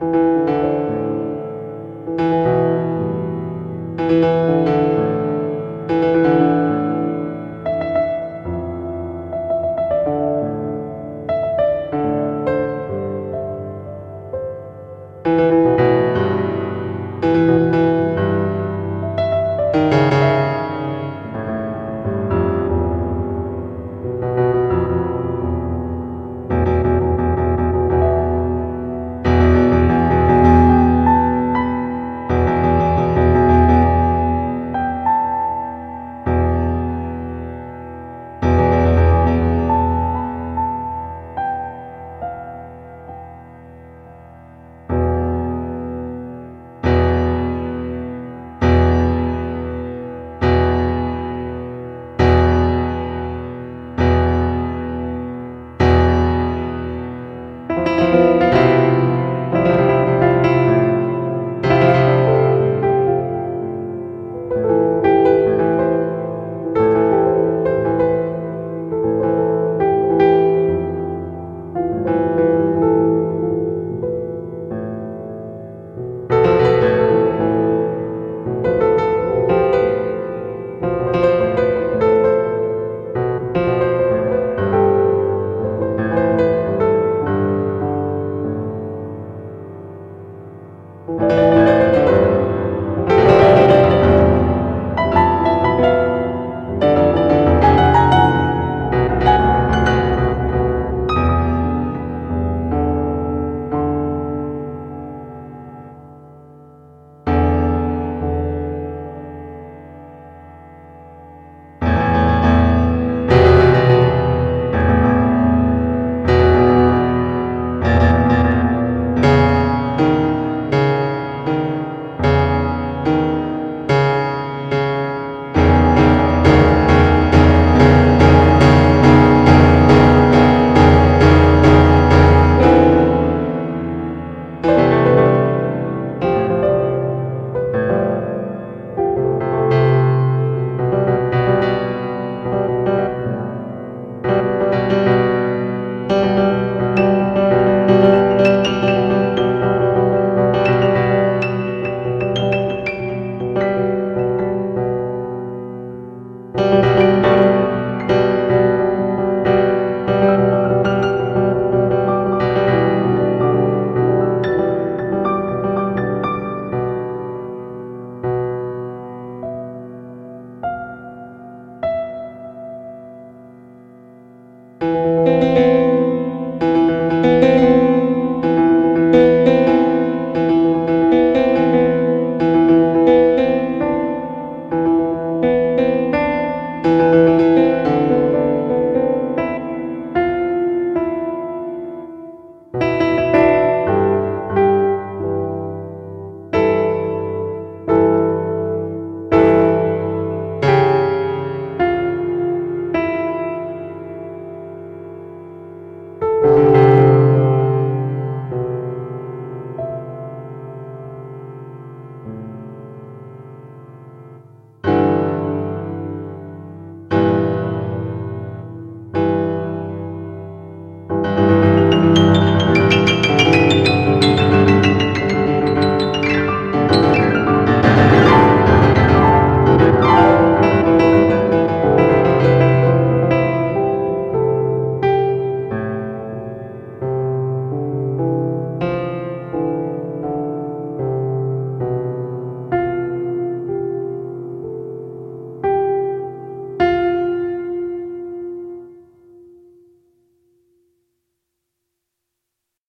Música Música